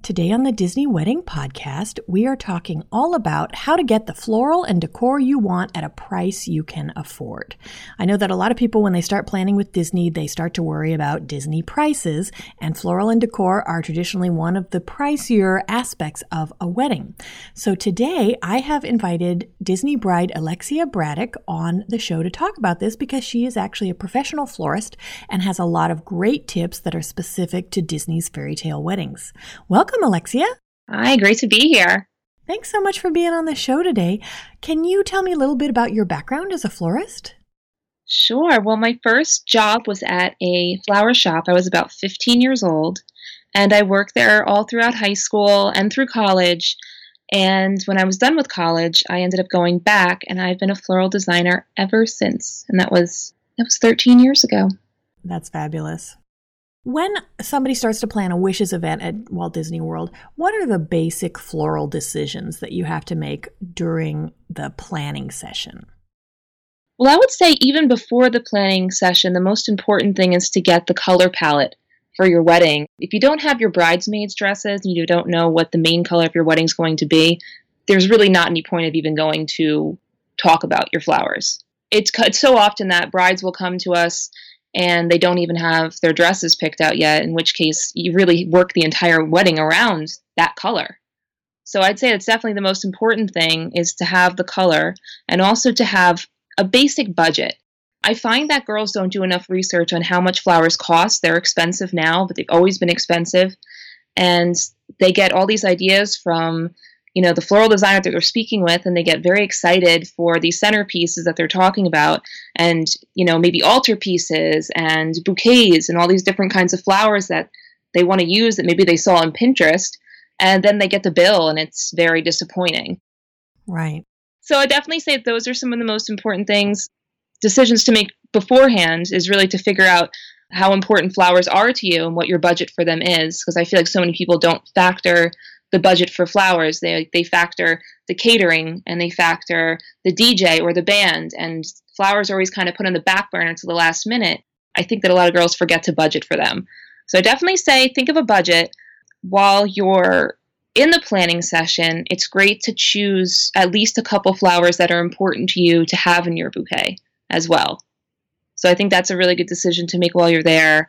Today on the Disney Wedding Podcast, we are talking all about how to get the floral and decor you want at a price you can afford. I know that a lot of people, when they start planning with Disney, they start to worry about Disney prices, and floral and decor are traditionally one of the pricier aspects of a wedding. So today, I have invited Disney bride Alexia Braddock on the show to talk about this because she is actually a professional florist and has a lot of great tips that are specific to Disney's fairy tale weddings. Welcome Welcome, Alexia. Hi, great to be here. Thanks so much for being on the show today. Can you tell me a little bit about your background as a florist? Sure. Well, my first job was at a flower shop. I was about 15 years old, and I worked there all throughout high school and through college. And when I was done with college, I ended up going back, and I've been a floral designer ever since. And that was that was 13 years ago. That's fabulous. When somebody starts to plan a wishes event at Walt Disney World, what are the basic floral decisions that you have to make during the planning session? Well, I would say even before the planning session, the most important thing is to get the color palette for your wedding. If you don't have your bridesmaids' dresses, and you don't know what the main color of your wedding is going to be, there's really not any point of even going to talk about your flowers. It's, it's so often that brides will come to us and they don't even have their dresses picked out yet, in which case you really work the entire wedding around that color. So I'd say it's definitely the most important thing is to have the color and also to have a basic budget. I find that girls don't do enough research on how much flowers cost. They're expensive now, but they've always been expensive. And they get all these ideas from you know the floral designer that they're speaking with and they get very excited for these centerpieces that they're talking about and you know maybe altar pieces and bouquets and all these different kinds of flowers that they want to use that maybe they saw on pinterest and then they get the bill and it's very disappointing. Right. So i definitely say those are some of the most important things. Decisions to make beforehand is really to figure out how important flowers are to you and what your budget for them is because i feel like so many people don't factor the budget for flowers. They they factor the catering and they factor the DJ or the band, and flowers are always kind of put on the back burner to the last minute. I think that a lot of girls forget to budget for them. So I definitely say think of a budget while you're in the planning session. It's great to choose at least a couple flowers that are important to you to have in your bouquet as well. So I think that's a really good decision to make while you're there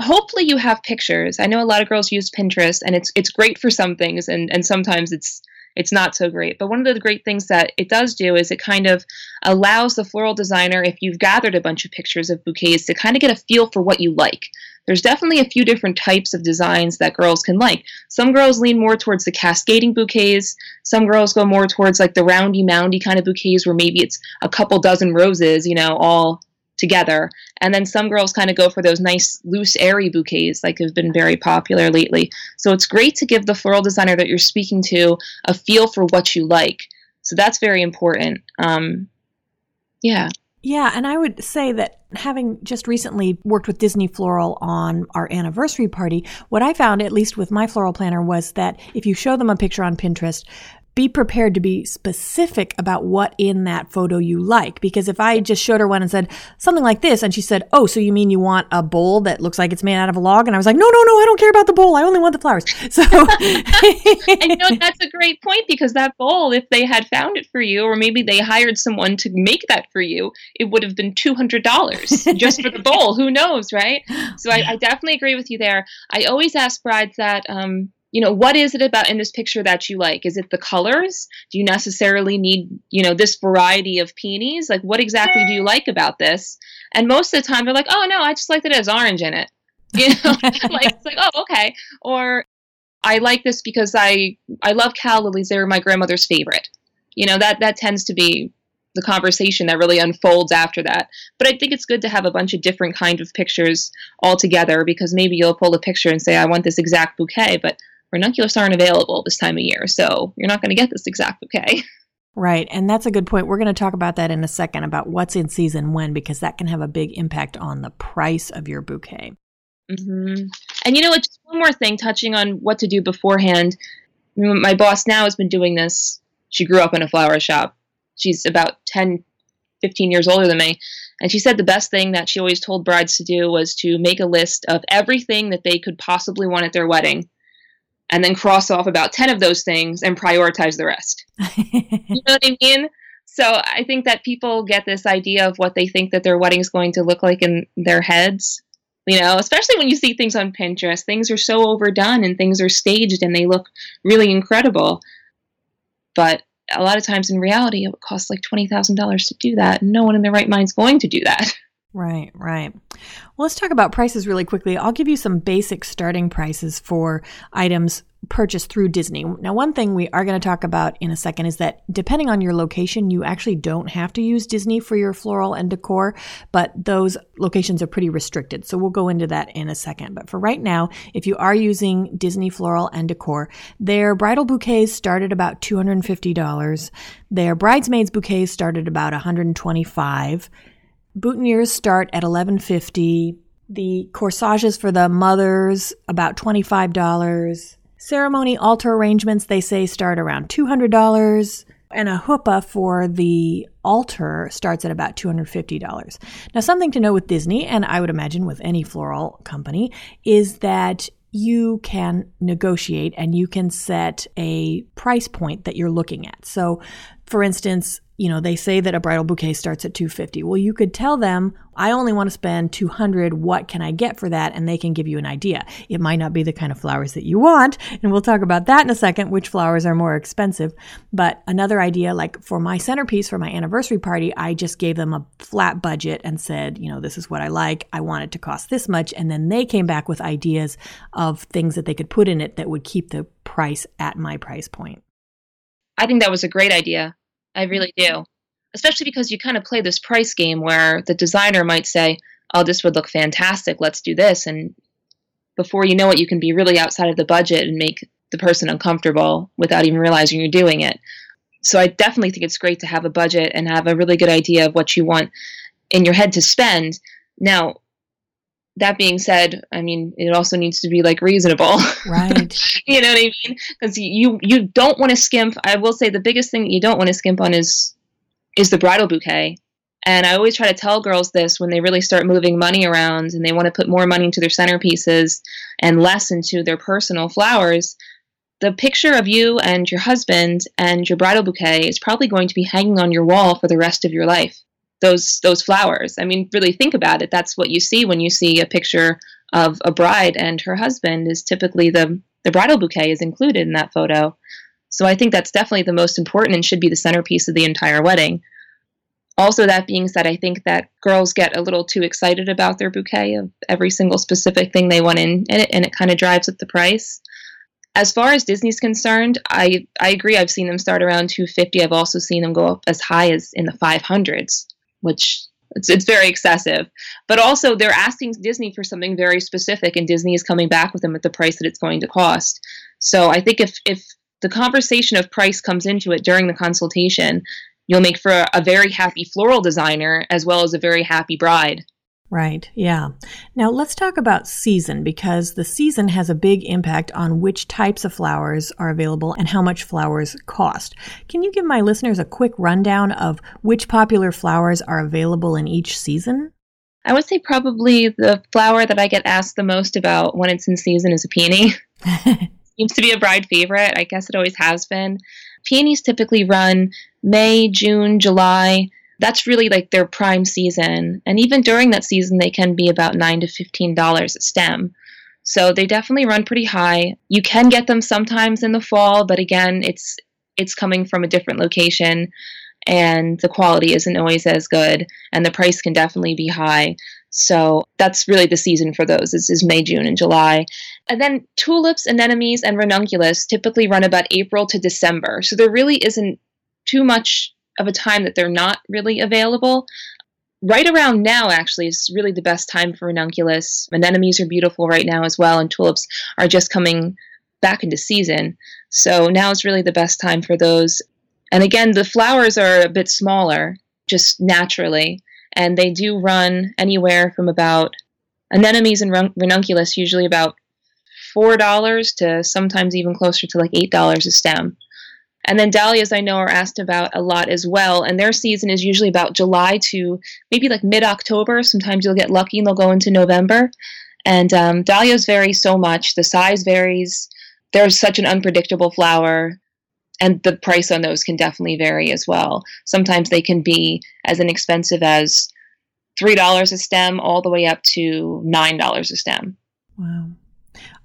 hopefully you have pictures. I know a lot of girls use Pinterest and it's it's great for some things and and sometimes it's it's not so great. But one of the great things that it does do is it kind of allows the floral designer, if you've gathered a bunch of pictures of bouquets, to kind of get a feel for what you like. There's definitely a few different types of designs that girls can like. Some girls lean more towards the cascading bouquets. Some girls go more towards like the roundy moundy kind of bouquets where maybe it's a couple dozen roses, you know, all together. And then some girls kind of go for those nice, loose, airy bouquets, like have been very popular lately. So it's great to give the floral designer that you're speaking to a feel for what you like. So that's very important. Um, yeah. Yeah, and I would say that having just recently worked with Disney Floral on our anniversary party, what I found, at least with my floral planner, was that if you show them a picture on Pinterest, be prepared to be specific about what in that photo you like. Because if I just showed her one and said something like this, and she said, Oh, so you mean you want a bowl that looks like it's made out of a log? And I was like, No, no, no, I don't care about the bowl. I only want the flowers. So, I know that's a great point because that bowl, if they had found it for you, or maybe they hired someone to make that for you, it would have been $200 just for the bowl. Who knows, right? So I, I, definitely agree with you there. I always ask brides that, um, you know what is it about in this picture that you like? Is it the colors? Do you necessarily need you know this variety of peonies? Like what exactly do you mm. like about this? And most of the time they're like oh no i just like that it has orange in it. You know like it's like oh okay. Or I like this because I I love calla lilies. They're my grandmother's favorite. You know that that tends to be the conversation that really unfolds after that. But I think it's good to have a bunch of different kind of pictures all together because maybe you'll pull a picture and say I want this exact bouquet, but ranunculus aren't available this time of year, so you're not going to get this exact bouquet. Right. And that's a good point. We're going to talk about that in a second about what's in season when, because that can have a big impact on the price of your bouquet. Mm-hmm. And you know what? Just one more thing touching on what to do beforehand. My boss now has been doing this. She grew up in a flower shop. She's about 10, 15 years older than me. And she said the best thing that she always told brides to do was to make a list of everything that they could possibly want at their wedding and then cross off about 10 of those things and prioritize the rest. you know what I mean? So I think that people get this idea of what they think that their wedding is going to look like in their heads. You know, especially when you see things on Pinterest, things are so overdone and things are staged and they look really incredible. But a lot of times in reality, it would cost like $20,000 to do that. And no one in their right mind is going to do that. Right, right. Well, let's talk about prices really quickly. I'll give you some basic starting prices for items purchased through Disney. Now, one thing we are going to talk about in a second is that depending on your location, you actually don't have to use Disney for your floral and decor, but those locations are pretty restricted. So we'll go into that in a second. But for right now, if you are using Disney floral and decor, their bridal bouquets start at about $250. Their bridesmaids bouquets start at about 125 Boutonnieres start at 11.50. The corsages for the mothers about $25. Ceremony altar arrangements they say start around $200 and a huppah for the altar starts at about $250. Now, something to know with Disney, and I would imagine with any floral company, is that you can negotiate and you can set a price point that you're looking at. So, for instance, you know, they say that a bridal bouquet starts at 250. Well, you could tell them, I only want to spend 200. What can I get for that? And they can give you an idea. It might not be the kind of flowers that you want. And we'll talk about that in a second, which flowers are more expensive. But another idea, like for my centerpiece for my anniversary party, I just gave them a flat budget and said, you know, this is what I like. I want it to cost this much. And then they came back with ideas of things that they could put in it that would keep the price at my price point. I think that was a great idea. I mm-hmm. really do. Especially because you kind of play this price game where the designer might say, oh, this would look fantastic, let's do this. And before you know it, you can be really outside of the budget and make the person uncomfortable without even realizing you're doing it. So I definitely think it's great to have a budget and have a really good idea of what you want in your head to spend. Now, that being said, I mean, it also needs to be like reasonable. Right. you know what I mean? Because you you don't want to skimp. I will say the biggest thing that you don't want to skimp on is is the bridal bouquet. And I always try to tell girls this when they really start moving money around and they want to put more money into their centerpieces and less into their personal flowers. The picture of you and your husband and your bridal bouquet is probably going to be hanging on your wall for the rest of your life those those flowers. I mean, really think about it. That's what you see when you see a picture of a bride and her husband is typically the the bridal bouquet is included in that photo. So I think that's definitely the most important and should be the centerpiece of the entire wedding. Also, that being said, I think that girls get a little too excited about their bouquet of every single specific thing they want in, it, and it kind of drives up the price. As far as Disney's concerned, I, I agree. I've seen them start around 250. I've also seen them go up as high as in the 500s which it's, it's very excessive. But also, they're asking Disney for something very specific, and Disney is coming back with them at the price that it's going to cost. So I think if if the conversation of price comes into it during the consultation, you'll make for a, a very happy floral designer as well as a very happy bride. Right, yeah. Now let's talk about season because the season has a big impact on which types of flowers are available and how much flowers cost. Can you give my listeners a quick rundown of which popular flowers are available in each season? I would say probably the flower that I get asked the most about when it's in season is a peony. Seems to be a bride favorite. I guess it always has been. Peonies typically run May, June, July that's really like their prime season. And even during that season, they can be about nine to fifteen dollars a stem. So they definitely run pretty high. You can get them sometimes in the fall, but again, it's it's coming from a different location and the quality isn't always as good and the price can definitely be high. So that's really the season for those is, is May, June, and July. And then tulips, anemones, and ranunculus typically run about April to December. So there really isn't too much of a time that they're not really available. Right around now, actually, is really the best time for ranunculus. Anemones are beautiful right now as well, and tulips are just coming back into season. So now is really the best time for those. And again, the flowers are a bit smaller, just naturally, and they do run anywhere from about anemones and ranunculus usually about four dollars to sometimes even closer to like eight dollars a stem. And then dahlias I know are asked about a lot as well, and their season is usually about July to maybe like mid October. Sometimes you'll get lucky and they'll go into November. And um, dahlias vary so much. The size varies. There's such an unpredictable flower, and the price on those can definitely vary as well. Sometimes they can be as inexpensive as three dollars a stem, all the way up to nine dollars a stem. Wow.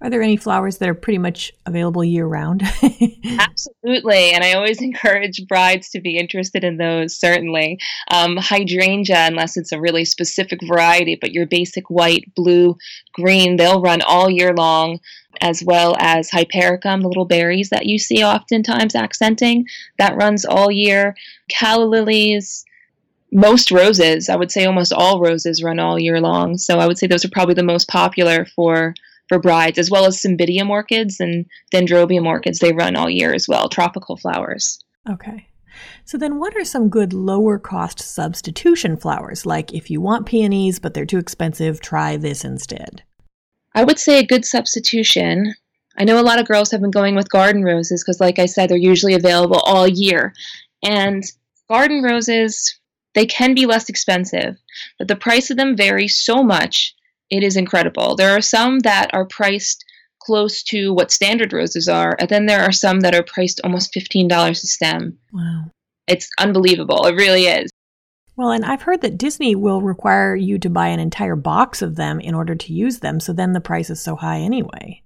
Are there any flowers that are pretty much available year round? Absolutely. And I always encourage brides to be interested in those, certainly. Um, hydrangea, unless it's a really specific variety, but your basic white, blue, green, they'll run all year long, as well as hypericum, the little berries that you see oftentimes accenting, that runs all year. Calla lilies, most roses, I would say almost all roses run all year long. So I would say those are probably the most popular for for brides, as well as cymbidium orchids and dendrobium orchids. They run all year as well, tropical flowers. Okay. So then what are some good lower cost substitution flowers? Like if you want peonies but they're too expensive, try this instead. I would say a good substitution. I know a lot of girls have been going with garden roses because like I said they're usually available all year. And garden roses they can be less expensive, but the price of them varies so much it is incredible. There are some that are priced close to what standard roses are, and then there are some that are priced almost $15 a stem. Wow. It's unbelievable. It really is. Well, and I've heard that Disney will require you to buy an entire box of them in order to use them, so then the price is so high anyway.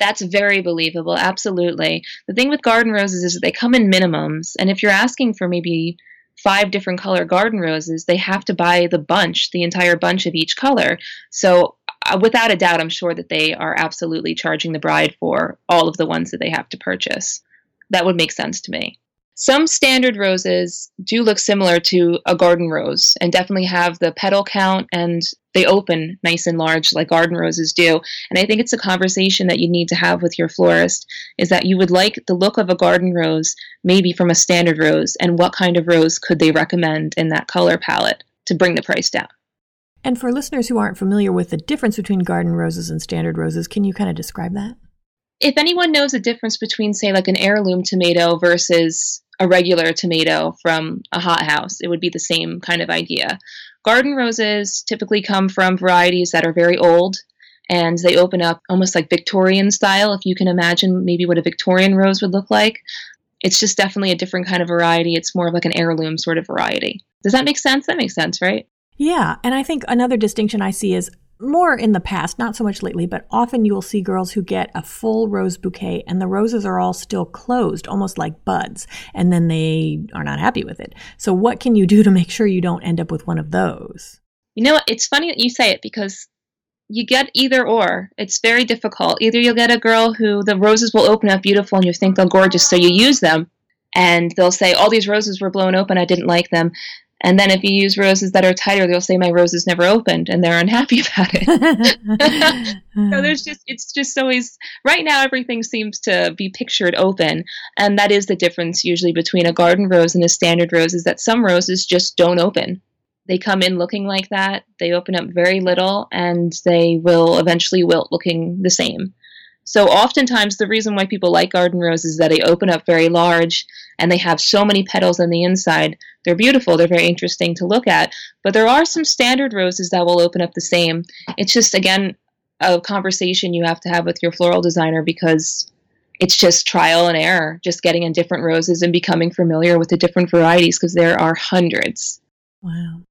That's very believable, absolutely. The thing with garden roses is that they come in minimums, and if you're asking for maybe five different color garden roses, they have to buy the bunch, the entire bunch of each color. So, uh, without a doubt, I'm sure that they are absolutely charging the bride for all of the ones that they have to purchase. That would make sense to me. Some standard roses do look similar to a garden rose and definitely have the petal count and they open nice and large like garden roses do. And I think it's a conversation that you need to have with your florist is that you would like the look of a garden rose maybe from a standard rose and what kind of rose could they recommend in that color palette to bring the price down. And for listeners who aren't familiar with the difference between garden roses and standard roses, can you kind of describe that? If anyone knows the difference between, say, like an heirloom tomato versus a regular tomato from a hothouse. It would be the same kind of idea. Garden roses typically come from varieties that are very old and they open up almost like Victorian style, if you can imagine maybe what a Victorian rose would look like. It's just definitely a different kind of variety. It's more of like an heirloom sort of variety. Does that make sense? That makes sense, right? Yeah. And I think another distinction I see is more in the past, not so much lately, but often you will see girls who get a full rose bouquet and the roses are all still closed, almost like buds, and then they are not happy with it. So, what can you do to make sure you don't end up with one of those? You know? It's funny that you say it because you get either or. It's very difficult. Either you'll get a girl who the roses will open up beautiful and you think they're gorgeous, so you use them, and they'll say, All these roses were blown open, I didn't like them. And then if you use roses that are tighter, they'll say my roses never opened and they're unhappy about it. so there's just it's just always right now everything seems to be pictured open. And that is the difference usually between a garden rose and a standard rose is that some roses just don't open. They come in looking like that, they open up very little, and they will eventually wilt looking the same. So oftentimes the reason why people like garden roses is that they open up very large and they have so many petals on the inside. They're beautiful, they're very interesting to look at. But there are some standard roses that will open up the same. It's just again a conversation you have to have with your floral designer because it's just trial and error, just getting in different roses and becoming familiar with the different varieties because there are hundreds. Wow.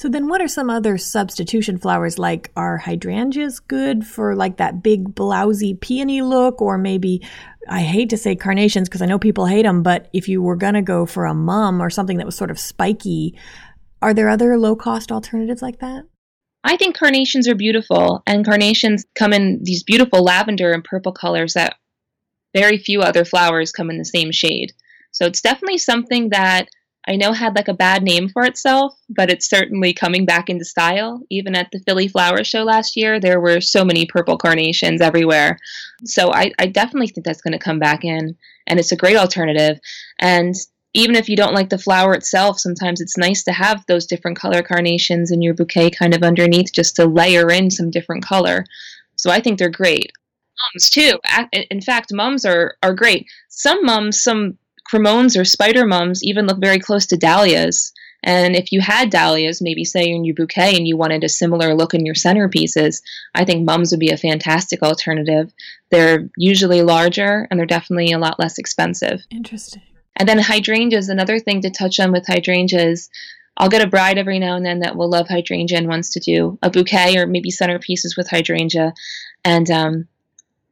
So then what are some other substitution flowers like are hydrangeas good for like that big blousy peony look or maybe I hate to say carnations because I know people hate them but if you were going to go for a mum or something that was sort of spiky are there other low cost alternatives like that? I think carnations are beautiful, and carnations come in these beautiful lavender and purple colors that very few other flowers come in the same shade. So it's definitely something that I know had like a bad name for itself, but it's certainly coming back into style. Even at the Philly Flower Show last year, there were so many purple carnations everywhere. So I, I definitely think that's going to come back in, and it's a great alternative. And even if you don't like the flower itself, sometimes it's nice to have those different color carnations in your bouquet kind of underneath just to layer in some different color. So I think they're great. Mums too. In fact, mums are, are great. Some mums, some cremones or spider mums even look very close to dahlias. And if you had dahlias, maybe say in your bouquet, and you wanted a similar look in your centerpieces, I think mums would be a fantastic alternative. They're usually larger and they're definitely a lot less expensive. Interesting. And then hydrangeas, another thing to touch on with hydrangeas. I'll get a bride every now and then that will love hydrangea and wants to do a bouquet or maybe centerpieces with hydrangea. And um,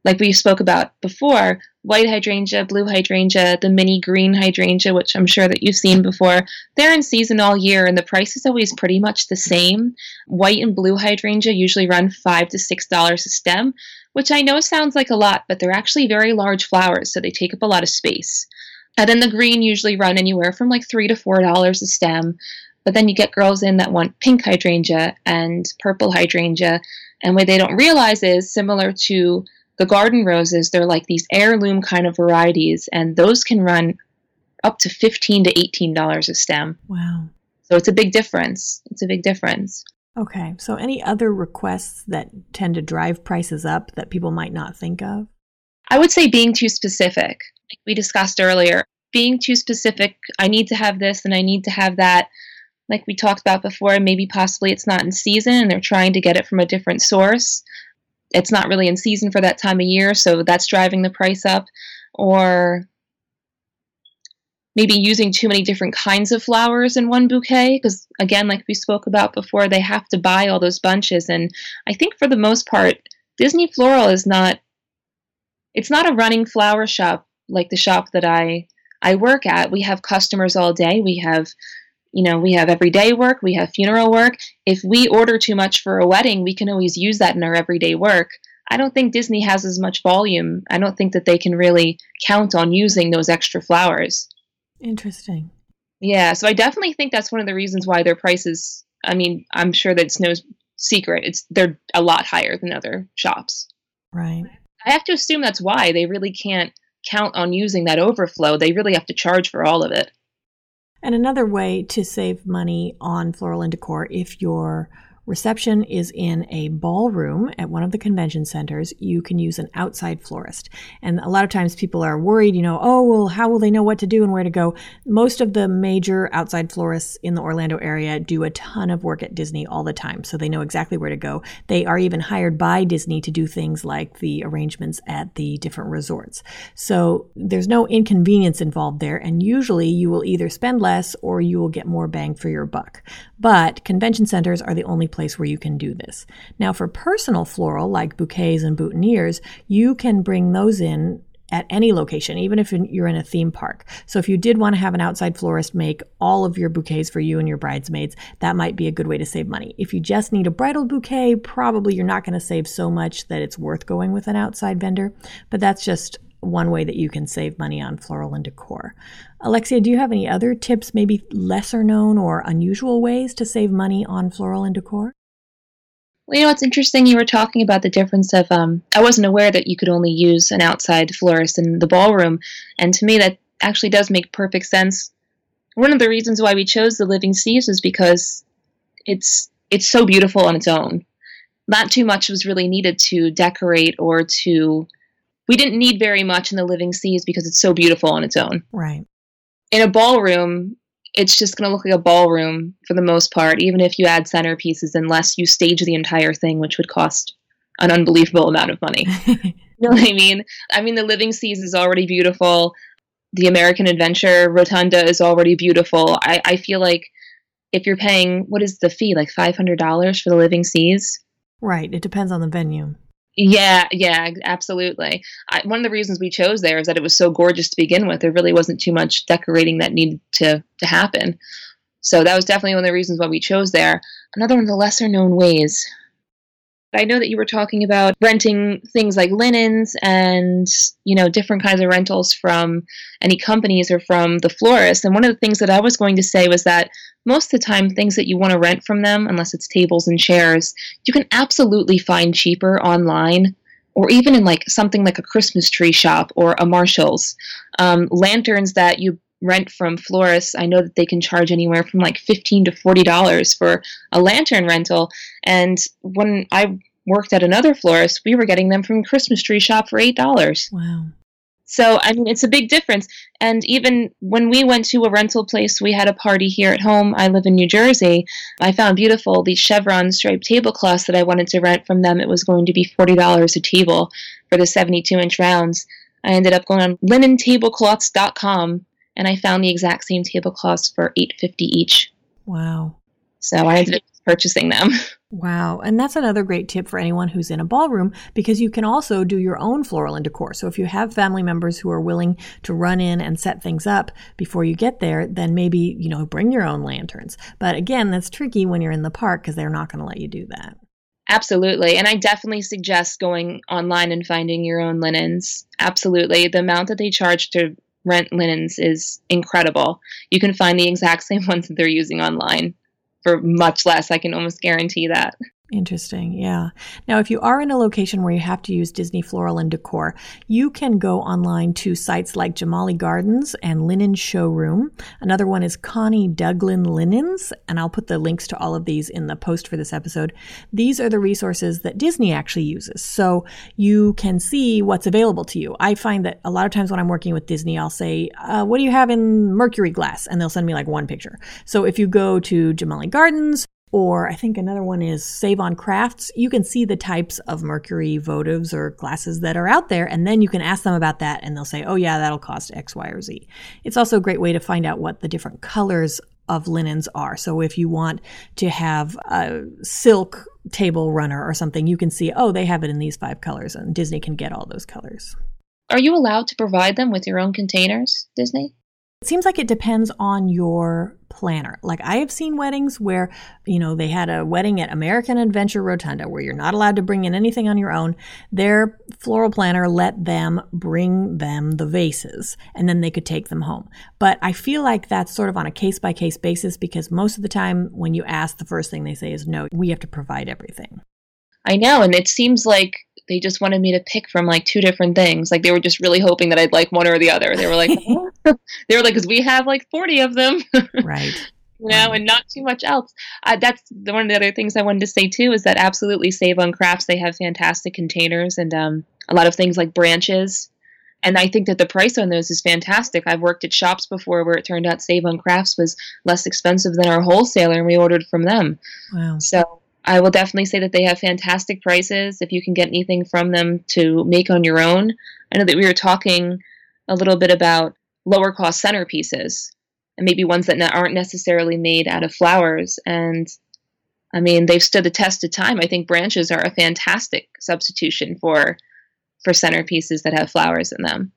like we spoke about before, white hydrangea, blue hydrangea, the mini green hydrangea, which I'm sure that you've seen before, they're in season all year and the price is always pretty much the same. White and blue hydrangea usually run five to six dollars a stem, which I know sounds like a lot, but they're actually very large flowers, so they take up a lot of space. And then the green usually run anywhere from like three to four dollars a stem. But then you get girls in that want pink hydrangea and purple hydrangea. And what they don't realize is similar to the garden roses, they're like these heirloom kind of varieties, and those can run up to fifteen to eighteen dollars a stem. Wow. So it's a big difference. It's a big difference. Okay. So any other requests that tend to drive prices up that people might not think of? I would say being too specific. Like we discussed earlier, being too specific, I need to have this and I need to have that. Like we talked about before, maybe possibly it's not in season and they're trying to get it from a different source it's not really in season for that time of year, so that's driving the price up. Or maybe using too many different kinds of flowers in one bouquet, because again, like we spoke about before, they have to buy all those bunches. And I think for the most part, Disney Floral is not it's not a running flower shop like the shop that I I work at. We have customers all day. We have you know, we have everyday work, we have funeral work. If we order too much for a wedding, we can always use that in our everyday work. I don't think Disney has as much volume. I don't think that they can really count on using those extra flowers. Interesting. Yeah, so I definitely think that's one of the reasons why their prices, I mean, I'm sure that it's no secret. It's they're a lot higher than other shops. Right. I have to assume that's why they really can't count on using that overflow. They really have to charge for all of it. And another way to save money on floral and decor if you're reception is in a ballroom at one of the convention centers, you can use an outside florist. And a lot of times people are worried, you know, oh, well, how will they know what to do and where to go? Most of the major outside florists in the Orlando area do a ton of work at Disney all the time, so they know exactly where to go. They are even hired by Disney to do things like the arrangements at the different resorts. So there's no inconvenience involved there, and usually you will either spend less or you will get more bang for your buck. But convention centers are the only place where you can do this. Now, for personal floral, like bouquets and boutonnieres, you can bring those in at any location, even if you're in a theme park. So if you did want to have an outside florist make all of your bouquets for you and your bridesmaids, that might be a good way to save money. If you just need a bridal bouquet, probably you're not going to save so much that it's worth going with an outside vendor, but that's just one way that you can save money on floral and decor. Alexia, do you have any other tips, maybe lesser known or unusual ways to save money on floral and decor? Well, you know, it's interesting you were talking about the difference of, um, I wasn't aware that you could only use an outside florist in the ballroom. And to me, that actually does make perfect sense. One of the reasons why we chose the Living Seas is because it's it's so beautiful on its own. Not too much was really needed to decorate or to we didn't need very much in the living seas because it's so beautiful on its own. Right. In a ballroom, it's just going to look like a ballroom for the most part, even if you add centerpieces, unless you stage the entire thing, which would cost an unbelievable amount of money. you know what I mean? I mean, the Living Seas is already beautiful. The American Adventure Rotunda is already beautiful. I, I feel like if you're paying, what is the fee? Like $500 for the Living Seas? Right. It depends on the venue. Yeah, yeah, absolutely. I, one of the reasons we chose there is that it was so gorgeous to begin with. There really wasn't too much decorating that needed to to happen. So that was definitely one of the reasons why we chose there. Another one of the lesser known ways. I know that you were talking about renting things like linens and, you know, different kinds of rentals from any companies or from the florist. And one of the things that I was going to say was that most of the time, things that you want to rent from them, unless it's tables and chairs, you can absolutely find cheaper online or even in like something like a Christmas tree shop or a Marshall's. Um, lanterns that you rent from florists, I know that they can charge anywhere from like fifteen to forty dollars for a lantern rental. And when I worked at another florist, we were getting them from Christmas tree shop for eight dollars. Wow. So I mean, it's a big difference. And even when we went to a rental place, we had a party here at home. I live in New Jersey. I found beautiful these chevron striped tablecloths that I wanted to rent from them. It was going to be forty dollars a table for the seventy-two inch rounds. I ended up going on linentablecloths.com and I found the exact same tablecloths for eight fifty each. Wow. So I ended up purchasing them. Wow. And that's another great tip for anyone who's in a ballroom because you can also do your own floral and decor. So if you have family members who are willing to run in and set things up before you get there, then maybe, you know, bring your own lanterns. But again, that's tricky when you're in the park because they're not going to let you do that. Absolutely. And I definitely suggest going online and finding your own linens. Absolutely. The amount that they charge to rent linens is incredible. You can find the exact same ones that they're using online for much less. I can almost guarantee that. Interesting. Yeah. Now, if you are in a location where you have to use Disney Floral and Decor, you can go online to sites like Jamali Gardens and Linen Showroom. Another one is Connie Duglin Linens, and I'll put the links to all of these in the post for this episode. These are the resources that Disney actually uses, so you can see what's available to you. I find that a lot of times when I'm working with Disney, I'll say, uh, What do you have in mercury glass? And they'll send me like one picture. So if you go to Jamali Gardens, or I think another one is Save on Crafts. You can see the types of mercury votives or glasses that are out there, and then you can ask them about that, and they'll say, oh, yeah, that'll cost X, Y, or Z. It's also a great way to find out what the different colors of linens are. So if you want to have a silk table runner or something, you can see, oh, they have it in these five colors, and Disney can get all those colors. Are you allowed to provide them with your own containers, Disney? It seems like it depends on your planner. Like I have seen weddings where, you know, they had a wedding at American Adventure Rotunda where you're not allowed to bring in anything on your own. Their floral planner let them bring them the vases and then they could take them home. But I feel like that's sort of on a case by case basis because most of the time when you ask, the first thing they say is, no, we have to provide everything. I know. And it seems like they just wanted me to pick from like two different things. Like they were just really hoping that I'd like one or the other. They were like, they were like, because we have like 40 of them. right. You know, and not too much else. Uh, that's the, one of the other things I wanted to say too is that absolutely Save on Crafts. They have fantastic containers and um, a lot of things like branches. And I think that the price on those is fantastic. I've worked at shops before where it turned out Save on Crafts was less expensive than our wholesaler, and we ordered from them. Wow. So I will definitely say that they have fantastic prices if you can get anything from them to make on your own. I know that we were talking a little bit about lower cost centerpieces and maybe ones that aren't necessarily made out of flowers. And I mean, they've stood the test of time. I think branches are a fantastic substitution for for centerpieces that have flowers in them.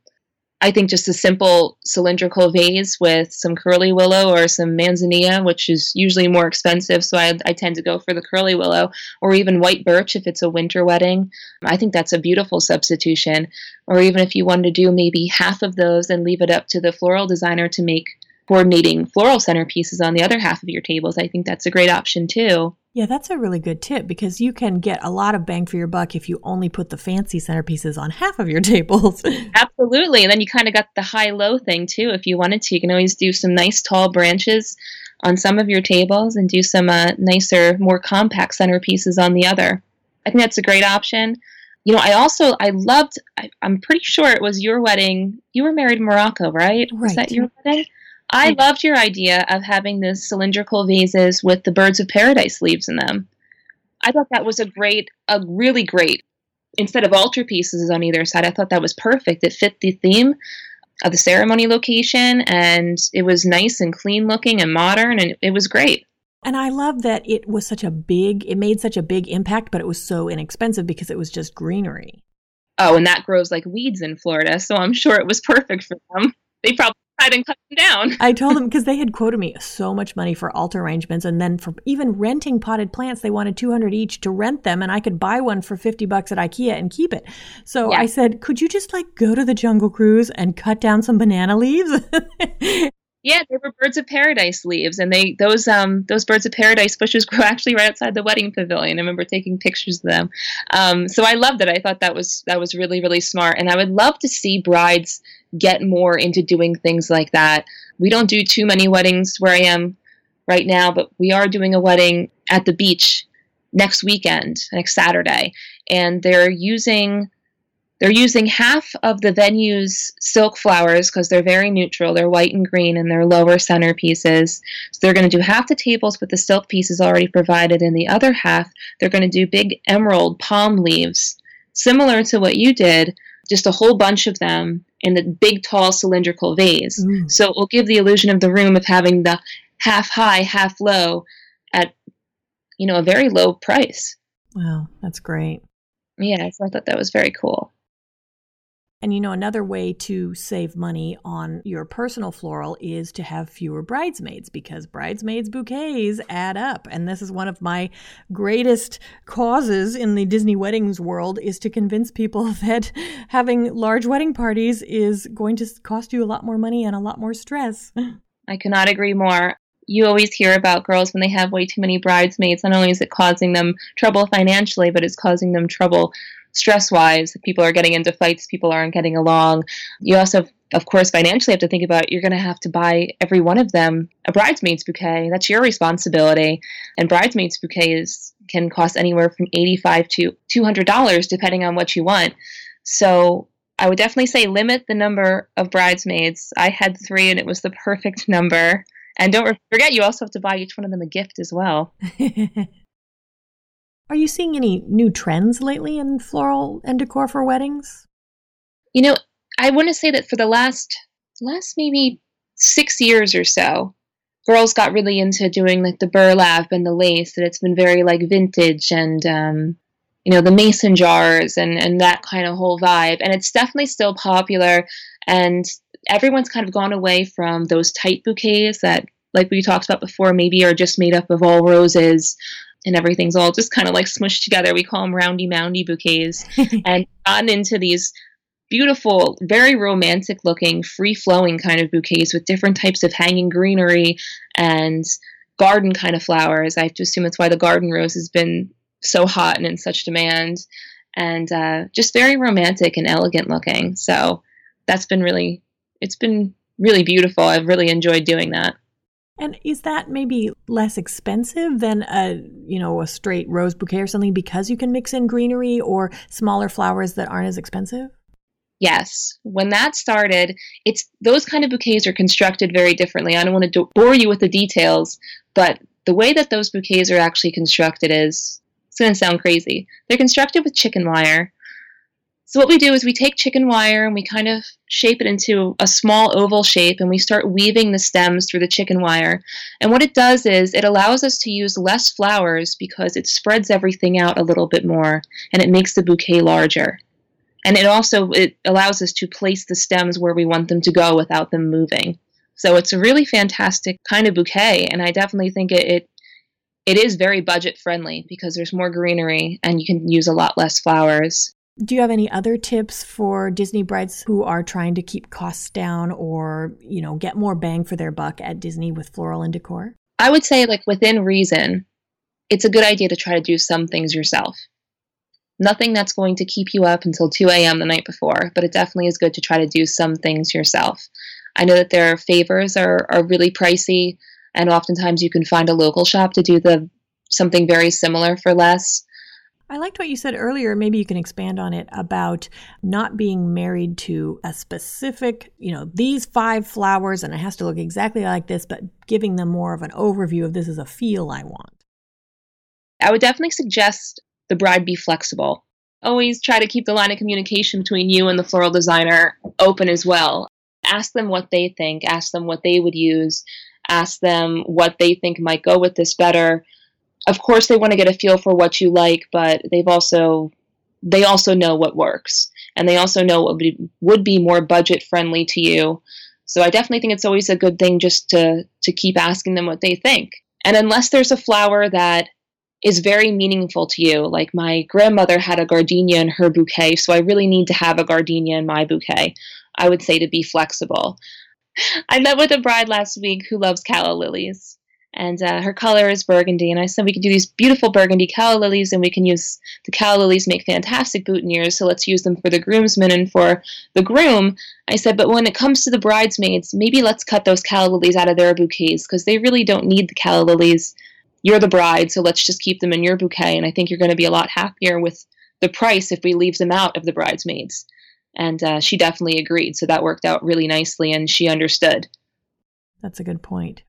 I think just a simple cylindrical vase with some curly willow or some manzanita, which is usually more expensive, so I, I, tend to go for the curly willow, or even white birch if it's a winter wedding. I think that's a beautiful substitution. Or even if you wanted to do maybe half of those and leave it up to the floral designer to make coordinating floral centerpieces on the other half of your tables, I think that's a great option too. Yeah, that's a really good tip because you can get a lot of bang for your buck if you only put the fancy centerpieces on half of your tables. Absolutely. And then you kind of got the high low thing too. If you wanted to, you can always do some nice tall branches on some of your tables and do some uh, nicer, more compact centerpieces on the other. I think that's a great option. You know, I also I loved. I, am pretty sure it was your wedding. You were married in Morocco, right? Right. Was that your wedding? I loved your idea of having the cylindrical vases with the birds of paradise leaves in them. I thought that was a great, a really great. Instead of altarpieces on either side, I thought that was perfect. It fit the theme of the ceremony location, and it was nice and clean looking and modern, and it was great. And I love that it was such a big, it made such a big impact, but it was so inexpensive because it was just greenery. Oh, and that grows like weeds in Florida, so I'm sure it was perfect for them. They probably outside and cut them down. I told them because they had quoted me so much money for altar arrangements, and then for even renting potted plants, they wanted two hundred each to rent them, and I could buy one for fifty bucks at IKEA and keep it. So yeah. I said, "Could you just like go to the Jungle Cruise and cut down some banana leaves?" Yeah, they were birds of paradise leaves, and they those um those birds of paradise bushes grow actually right outside the wedding pavilion. I remember taking pictures of them. Um, so I loved it. I thought that was that was really really smart, and I would love to see brides get more into doing things like that. We don't do too many weddings where I am right now, but we are doing a wedding at the beach next weekend, next Saturday, and they're using they're using half of the venue's silk flowers because they're very neutral. They're white and green and they're lower centerpieces. So they're going to do half the tables with the silk pieces already provided, and the other half, they're going to do big emerald palm leaves, similar to what you did, just a whole bunch of them in the big, tall, cylindrical vase. Mm. So it will give the illusion of the room of having the half high, half low at, you know, a very low price. Wow, that's great. Yeah, so I thought that was very cool. And you know, another way to save money on your personal floral is to have fewer bridesmaids because bridesmaids' bouquets add up. And this is one of my greatest causes in the Disney weddings world is to convince people that having large wedding parties is going to cost you a lot more money and a lot more stress. I cannot agree more. You always hear about girls when they have way too many bridesmaids. Not only is it causing them trouble financially, but it's causing them trouble stress wise people are getting into fights people aren't getting along. You also of course financially have to think about you're going to have to buy every one of them a bridesmaid's bouquet. That's your responsibility. And bridesmaid's bouquets can cost anywhere from 85 to $200 depending on what you want. So i would definitely say limit the number of bridesmaids. I had three and it was the perfect number. And don't forget you also have to buy each one of them a gift as well Are you seeing any new trends lately in floral and decor for weddings? You know, I want to say that for the last last maybe six years or so, girls got really into doing like the burlap and the lace, and it's been very like vintage and um, you know the mason jars and and that kind of whole vibe. And it's definitely still popular, and everyone's kind of gone away from those tight bouquets that like we talked about before, maybe are just made up of all roses and everything's all just kind of like smushed together. We call them roundy moundy bouquets, and gotten into these beautiful, very romantic looking, free flowing kind of bouquets with different types of hanging greenery and garden kind of flowers. I have to assume that's why the garden rose has been so hot and in such demand, and uh, just very romantic and elegant looking. So that's been really, it's been really beautiful. I've really enjoyed doing that. And is that maybe less expensive than a, you know, a straight rose bouquet or something because you can mix in greenery or smaller flowers that aren't as expensive? Yes. When that started, it's those kind of bouquets are constructed very differently. I don't want to do, bore you with the details, but the way that those bouquets are actually constructed is it's going to sound crazy. They're constructed with chicken wire so what we do is we take chicken wire and we kind of shape it into a small oval shape and we start weaving the stems through the chicken wire. And what it does is it allows us to use less flowers because it spreads everything out a little bit more and it makes the bouquet larger. And it also it allows us to place the stems where we want them to go without them moving. So it's a really fantastic kind of bouquet and I definitely think it, it it is very budget friendly because there's more greenery and you can use a lot less flowers. Do you have any other tips for Disney brides who are trying to keep costs down or, you know, get more bang for their buck at Disney with floral and decor? I would say like within reason, it's a good idea to try to do some things yourself. Nothing that's going to keep you up until 2 a.m. the night before, but it definitely is good to try to do some things yourself. I know that their favors are, are really pricey, and oftentimes you can find a local shop to do the something very similar for less. I liked what you said earlier. Maybe you can expand on it about not being married to a specific, you know, these five flowers and it has to look exactly like this, but giving them more of an overview of this is a feel I want. I would definitely suggest the bride be flexible. Always try to keep the line of communication between you and the floral designer open as well. Ask them what they think, ask them what they would use, ask them what they think might go with this better of course they want to get a feel for what you like, but they've also they also know what works and they also know what would be, more budget friendly to you. So I definitely think it's always a good thing just to to keep asking them what they think. And unless there's a flower that is very meaningful to you, like my grandmother had a gardenia in her bouquet, so I really need to have a gardenia in my bouquet, I would say to be flexible. I met with a bride last week who loves calla lilies and uh, her color is burgundy. And I said we could do these beautiful burgundy calla lilies, and we can use the calla lilies make fantastic boutonnieres. So let's use them for the groomsmen and for the groom. I said, but when it comes to the bridesmaids, maybe let's cut those calla lilies out of their bouquets because they really don't need the calla lilies. You're the bride, so let's just keep them in your bouquet. And I think you're going to be a lot happier with the price if we leave them out of the bridesmaids. And uh, she definitely agreed. So that worked out really nicely, and she understood. That's a good point.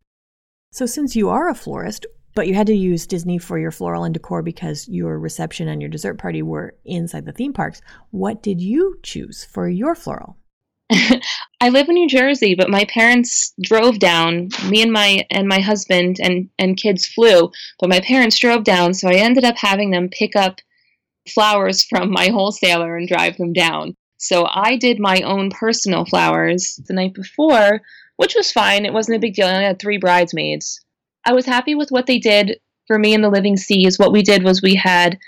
So, since you are a florist, but you had to use Disney for your floral and decor because your reception and your dessert party were inside the theme parks, what did you choose for your floral? I live in New Jersey, but my parents drove down. Me and my and my husband and and kids flew, but my parents drove down, so I ended up having them pick up flowers from my wholesaler and drive them down. So I did my own personal flowers the night before which was fine. It wasn't a big deal. I only had three bridesmaids. I was happy with what they did for me in the Living Seas. What we did was we had,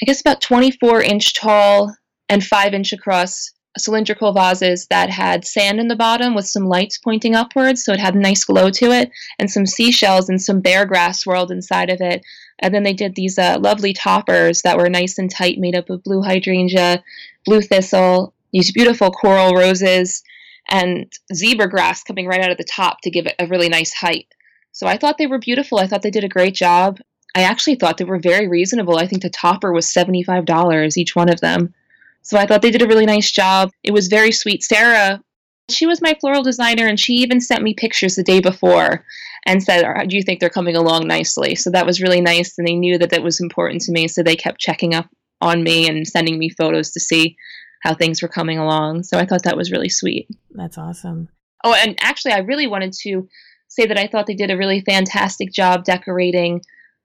I guess, about 24 inch tall and 5 inch across cylindrical vases that had sand in the bottom with some lights pointing upwards, so it had a nice glow to it, and some seashells and some bear grass swirled inside of it. And then they did these uh, lovely toppers that were nice and tight, made up of blue hydrangea, blue thistle, these beautiful coral roses, and zebra grass coming right out of the top to give it a really nice height. So I thought they were beautiful. I thought they did a great job. I actually thought they were very reasonable. I think the topper was $75 each one of them. So I thought they did a really nice job. It was very sweet. Sarah, she was my floral designer, and she even sent me pictures the day before and said, Do you think they're coming along nicely? So that was really nice. And they knew that that was important to me. So they kept checking up on me and sending me photos to see how things were coming along. So I thought that was really sweet. That's awesome. Oh, and actually, I really wanted to say that I thought they did a really fantastic job decorating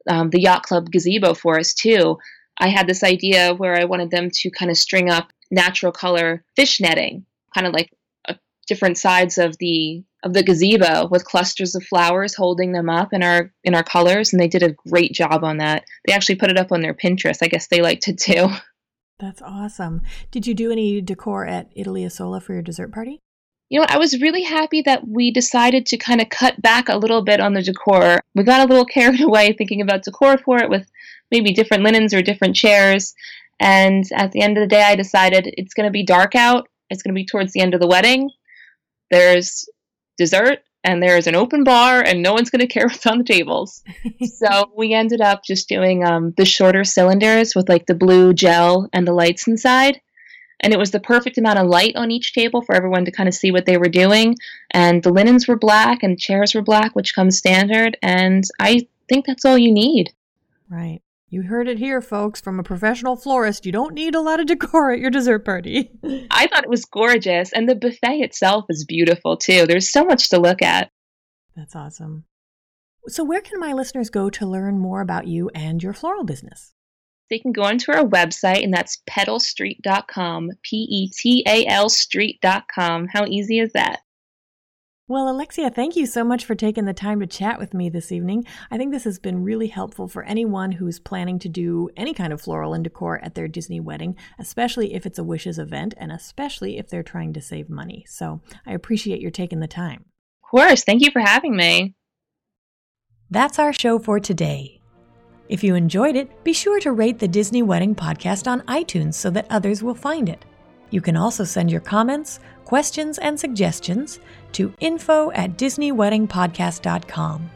um, the yacht club gazebo for us too. I had this idea where I wanted them to kind of string up natural color fish netting, kind of like uh, different sides of the of the gazebo with clusters of flowers holding them up in our in our colors, and they did a great job on that. They actually put it up on their Pinterest. I guess they liked it too. That's awesome. Did you do any decor at Italy Isola for your dessert party? You know, I was really happy that we decided to kind of cut back a little bit on the decor. We got a little carried away thinking about decor for it with maybe different linens or different chairs. And at the end of the day, I decided it's going to be dark out. It's going to be towards the end of the wedding. There's dessert and there's an open bar and no one's going to care what's on the tables. so we ended up just doing um, the shorter cylinders with like the blue gel and the lights inside. And it was the perfect amount of light on each table for everyone to kind of see what they were doing. And the linens were black and chairs were black, which comes standard. And I think that's all you need. Right. You heard it here, folks, from a professional florist. You don't need a lot of decor at your dessert party. I thought it was gorgeous, and the buffet itself is beautiful too. There's so much to look at. That's awesome. So, where can my listeners go to learn more about you and your floral business? They can go onto our website, and that's petalstreet.com, P E T A L street.com. How easy is that? Well, Alexia, thank you so much for taking the time to chat with me this evening. I think this has been really helpful for anyone who's planning to do any kind of floral and decor at their Disney wedding, especially if it's a wishes event and especially if they're trying to save money. So I appreciate your taking the time. Of course. Thank you for having me. That's our show for today. If you enjoyed it, be sure to rate the Disney Wedding Podcast on iTunes so that others will find it. You can also send your comments, questions, and suggestions to info at DisneyWeddingPodcast.com.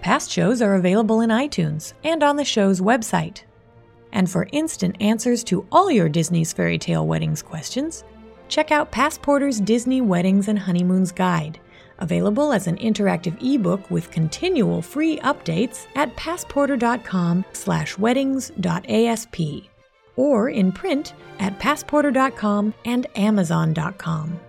Past shows are available in iTunes and on the show's website. And for instant answers to all your Disney's Fairy Tale Weddings questions, check out Passporter's Disney Weddings and Honeymoons Guide, available as an interactive ebook with continual free updates at passporter.com slash weddings.asp or in print at passporter.com and amazon.com.